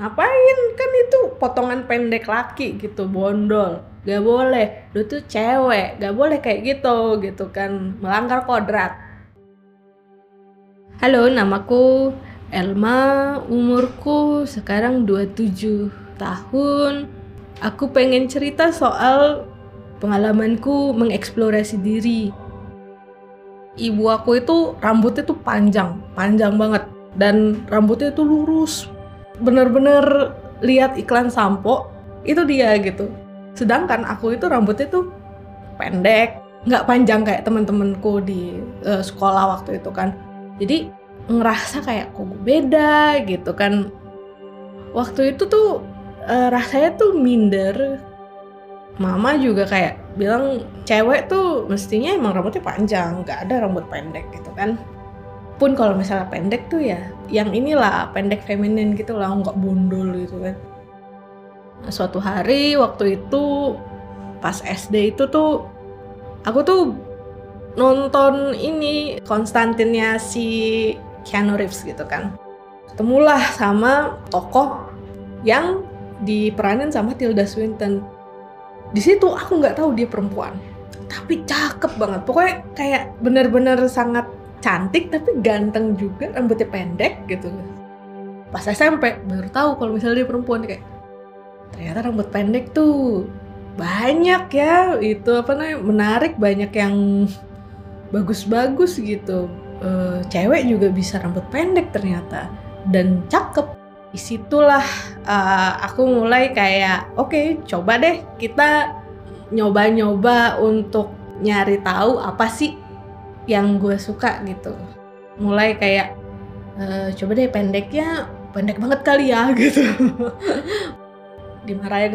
ngapain? Kan itu potongan pendek laki gitu bondol. Gak boleh. Lu tuh cewek. Gak boleh kayak gitu gitu kan. Melanggar kodrat. Halo namaku Elma umurku sekarang 27 tahun. Aku pengen cerita soal pengalamanku mengeksplorasi diri. Ibu aku itu rambutnya tuh panjang panjang banget. Dan rambutnya itu lurus bener-bener lihat iklan sampo itu dia gitu. Sedangkan aku itu rambutnya tuh pendek nggak panjang kayak teman-temanku di uh, sekolah waktu itu kan. Jadi ngerasa kayak kok beda gitu kan. Waktu itu tuh uh, rasanya tuh minder. Mama juga kayak bilang cewek tuh mestinya emang rambutnya panjang nggak ada rambut pendek gitu kan pun kalau misalnya pendek tuh ya yang inilah pendek feminin gitu lah nggak bondol gitu kan. Nah, suatu hari waktu itu pas SD itu tuh aku tuh nonton ini Konstantinnya si Keanu Reeves gitu kan. Ketemulah sama tokoh yang diperanin sama Tilda Swinton. Di situ aku nggak tahu dia perempuan tapi cakep banget. Pokoknya kayak bener-bener sangat cantik tapi ganteng juga rambutnya pendek gitu. Pas SMP baru tahu kalau misalnya dia perempuan kayak ternyata rambut pendek tuh banyak ya itu apa namanya menarik banyak yang bagus-bagus gitu. E, cewek juga bisa rambut pendek ternyata dan cakep. Di situlah uh, aku mulai kayak oke okay, coba deh kita nyoba-nyoba untuk nyari tahu apa sih yang gue suka gitu. Mulai kayak uh, coba deh pendeknya pendek banget kali ya gitu. Dimarahin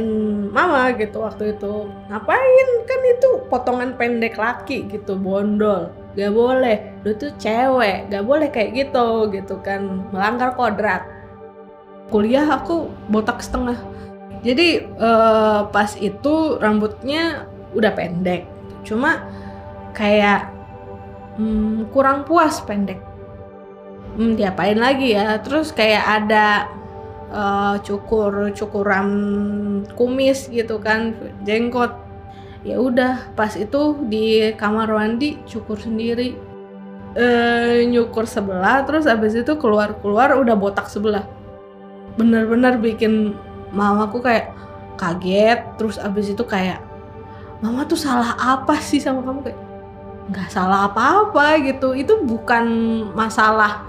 mama gitu waktu itu. Ngapain? Kan itu potongan pendek laki gitu bondol. Gak boleh. Lu tuh cewek. Gak boleh kayak gitu gitu kan. Melanggar kodrat. Kuliah aku botak setengah. Jadi uh, pas itu rambutnya udah pendek. Cuma kayak hmm, kurang puas pendek. Hmm, diapain lagi ya? Terus kayak ada uh, cukur cukuran kumis gitu kan jenggot. Ya udah pas itu di kamar mandi cukur sendiri. Uh, nyukur sebelah terus abis itu keluar keluar udah botak sebelah. Bener-bener bikin mamaku kayak kaget terus abis itu kayak mama tuh salah apa sih sama kamu? Kayak nggak salah apa-apa gitu. Itu bukan masalah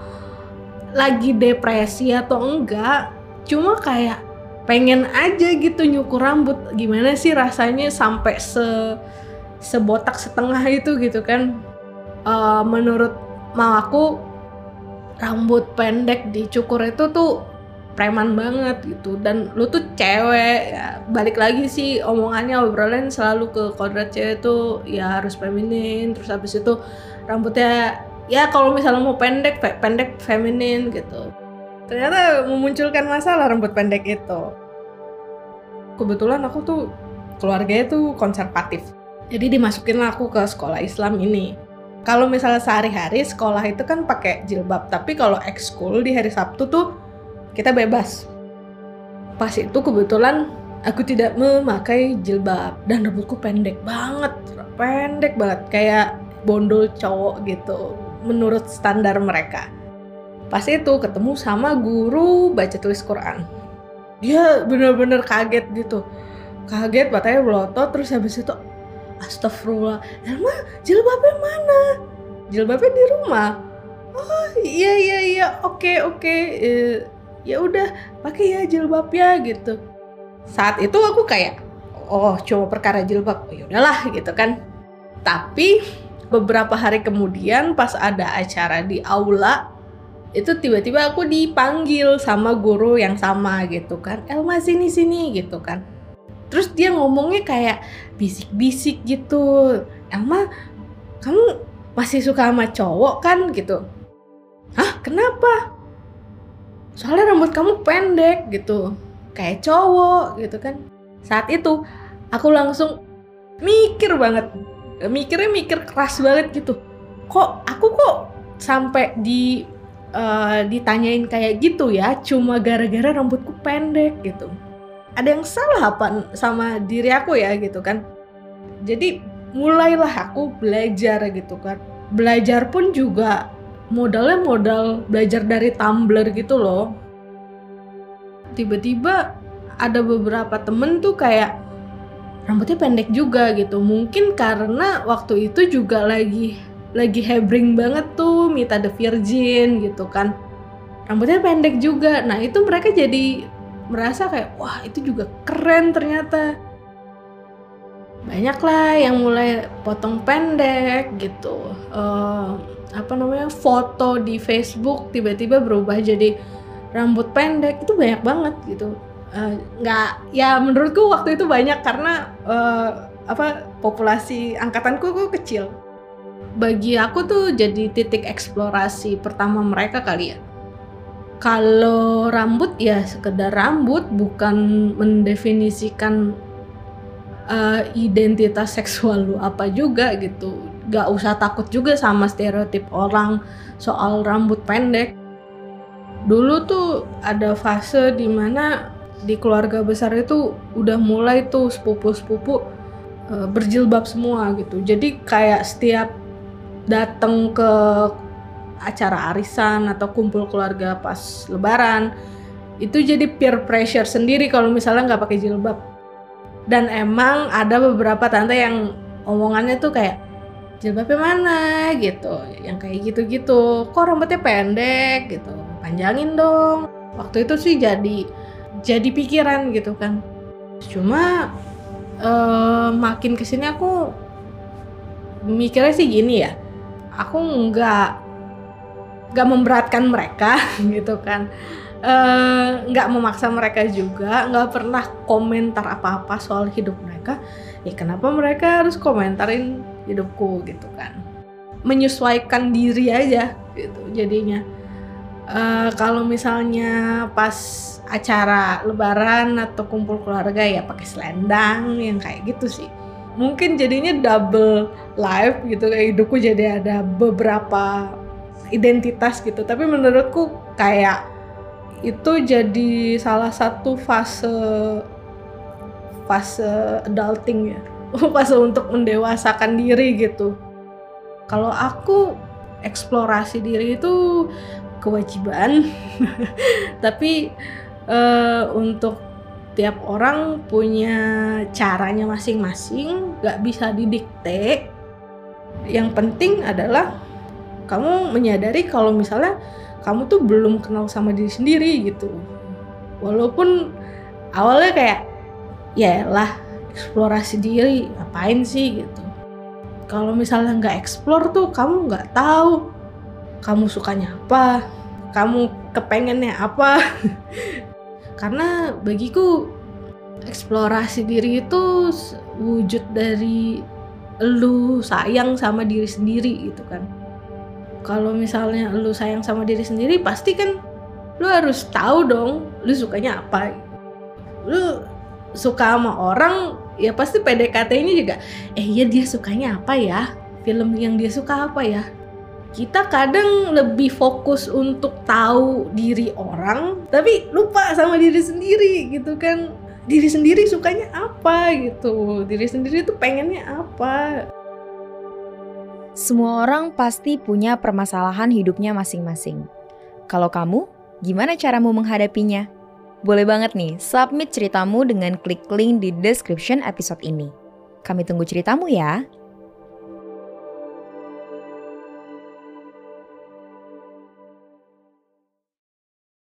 lagi depresi atau enggak. Cuma kayak pengen aja gitu nyukur rambut. Gimana sih rasanya sampai se sebotak setengah itu gitu kan? Uh, menurut mamaku rambut pendek dicukur itu tuh preman banget gitu. Dan lu tuh cewek. Ya balik lagi sih omongannya obrolan selalu ke kodrat cewek tuh ya harus feminin. Terus habis itu rambutnya ya kalau misalnya mau pendek pendek feminin gitu. Ternyata memunculkan masalah rambut pendek itu. Kebetulan aku tuh keluarganya tuh konservatif. Jadi dimasukin aku ke sekolah Islam ini. Kalau misalnya sehari-hari sekolah itu kan pakai jilbab. Tapi kalau ekskul di hari Sabtu tuh kita bebas. Pas itu kebetulan aku tidak memakai jilbab dan rambutku pendek banget, pendek banget kayak bondol cowok gitu menurut standar mereka. Pas itu ketemu sama guru baca tulis Quran. Dia bener-bener kaget gitu. Kaget matanya belotot terus habis itu Astagfirullah, Elma jilbabnya mana? Jilbabnya di rumah. Oh iya iya iya oke oke uh, ya udah pakai ya jilbabnya gitu. Saat itu aku kayak oh cuma perkara jilbab. Oh, ya udahlah gitu kan. Tapi beberapa hari kemudian pas ada acara di aula itu tiba-tiba aku dipanggil sama guru yang sama gitu kan. Elma sini sini gitu kan. Terus dia ngomongnya kayak bisik-bisik gitu. Elma kamu masih suka sama cowok kan? gitu. Hah? Kenapa soalnya rambut kamu pendek gitu. Kayak cowok gitu kan. Saat itu aku langsung mikir banget. Mikirnya mikir keras banget gitu. Kok aku kok sampai di uh, ditanyain kayak gitu ya? Cuma gara-gara rambutku pendek gitu. Ada yang salah apa sama diri aku ya gitu kan? Jadi mulailah aku belajar gitu kan. Belajar pun juga modalnya modal belajar dari Tumblr gitu loh. Tiba-tiba ada beberapa temen tuh kayak rambutnya pendek juga gitu. Mungkin karena waktu itu juga lagi lagi hebring banget tuh Mita the Virgin gitu kan. Rambutnya pendek juga. Nah itu mereka jadi merasa kayak wah itu juga keren ternyata banyak lah yang mulai potong pendek gitu. Uh, apa namanya foto di Facebook tiba-tiba berubah jadi rambut pendek itu banyak banget gitu. Uh, nggak ya menurutku waktu itu banyak karena uh, apa populasi angkatanku kok kecil. Bagi aku tuh jadi titik eksplorasi pertama mereka kali ya. Kalau rambut ya sekedar rambut bukan mendefinisikan uh, identitas seksual lu apa juga gitu. Gak usah takut juga sama stereotip orang soal rambut pendek. Dulu tuh ada fase di mana di keluarga besar itu udah mulai tuh sepupu-sepupu uh, berjilbab semua gitu. Jadi kayak setiap datang ke acara arisan atau kumpul keluarga pas lebaran itu jadi peer pressure sendiri kalau misalnya nggak pakai jilbab dan emang ada beberapa tante yang omongannya tuh kayak jilbabnya mana? gitu. Yang kayak gitu-gitu. Kok rambutnya pendek? gitu. Panjangin dong. Waktu itu sih jadi jadi pikiran gitu kan. Cuma uh, makin ke sini aku mikirnya sih gini ya. Aku nggak nggak memberatkan mereka gitu kan nggak uh, memaksa mereka juga nggak pernah komentar apa-apa soal hidup mereka. Ya kenapa mereka harus komentarin hidupku gitu kan? Menyesuaikan diri aja gitu jadinya. Uh, kalau misalnya pas acara lebaran atau kumpul keluarga ya pakai selendang yang kayak gitu sih. Mungkin jadinya double life gitu kayak hidupku jadi ada beberapa identitas gitu. Tapi menurutku kayak itu jadi salah satu fase fase adulting ya. Fase untuk mendewasakan diri gitu. Kalau aku eksplorasi diri itu kewajiban. Tapi uh, untuk tiap orang punya caranya masing-masing, gak bisa didikte. Yang penting adalah kamu menyadari kalau misalnya kamu tuh belum kenal sama diri sendiri gitu. Walaupun awalnya kayak ya lah eksplorasi diri ngapain sih gitu. Kalau misalnya nggak eksplor tuh kamu nggak tahu kamu sukanya apa, kamu kepengennya apa, karena bagiku eksplorasi diri itu wujud dari lu sayang sama diri sendiri gitu kan kalau misalnya lu sayang sama diri sendiri pasti kan lu harus tahu dong lu sukanya apa. Lu suka sama orang ya pasti PDKT-nya juga eh iya dia sukanya apa ya? Film yang dia suka apa ya? Kita kadang lebih fokus untuk tahu diri orang tapi lupa sama diri sendiri gitu kan. Diri sendiri sukanya apa gitu? Diri sendiri tuh pengennya apa semua orang pasti punya permasalahan hidupnya masing-masing. Kalau kamu gimana caramu menghadapinya? Boleh banget nih submit ceritamu dengan klik link di description episode ini. Kami tunggu ceritamu ya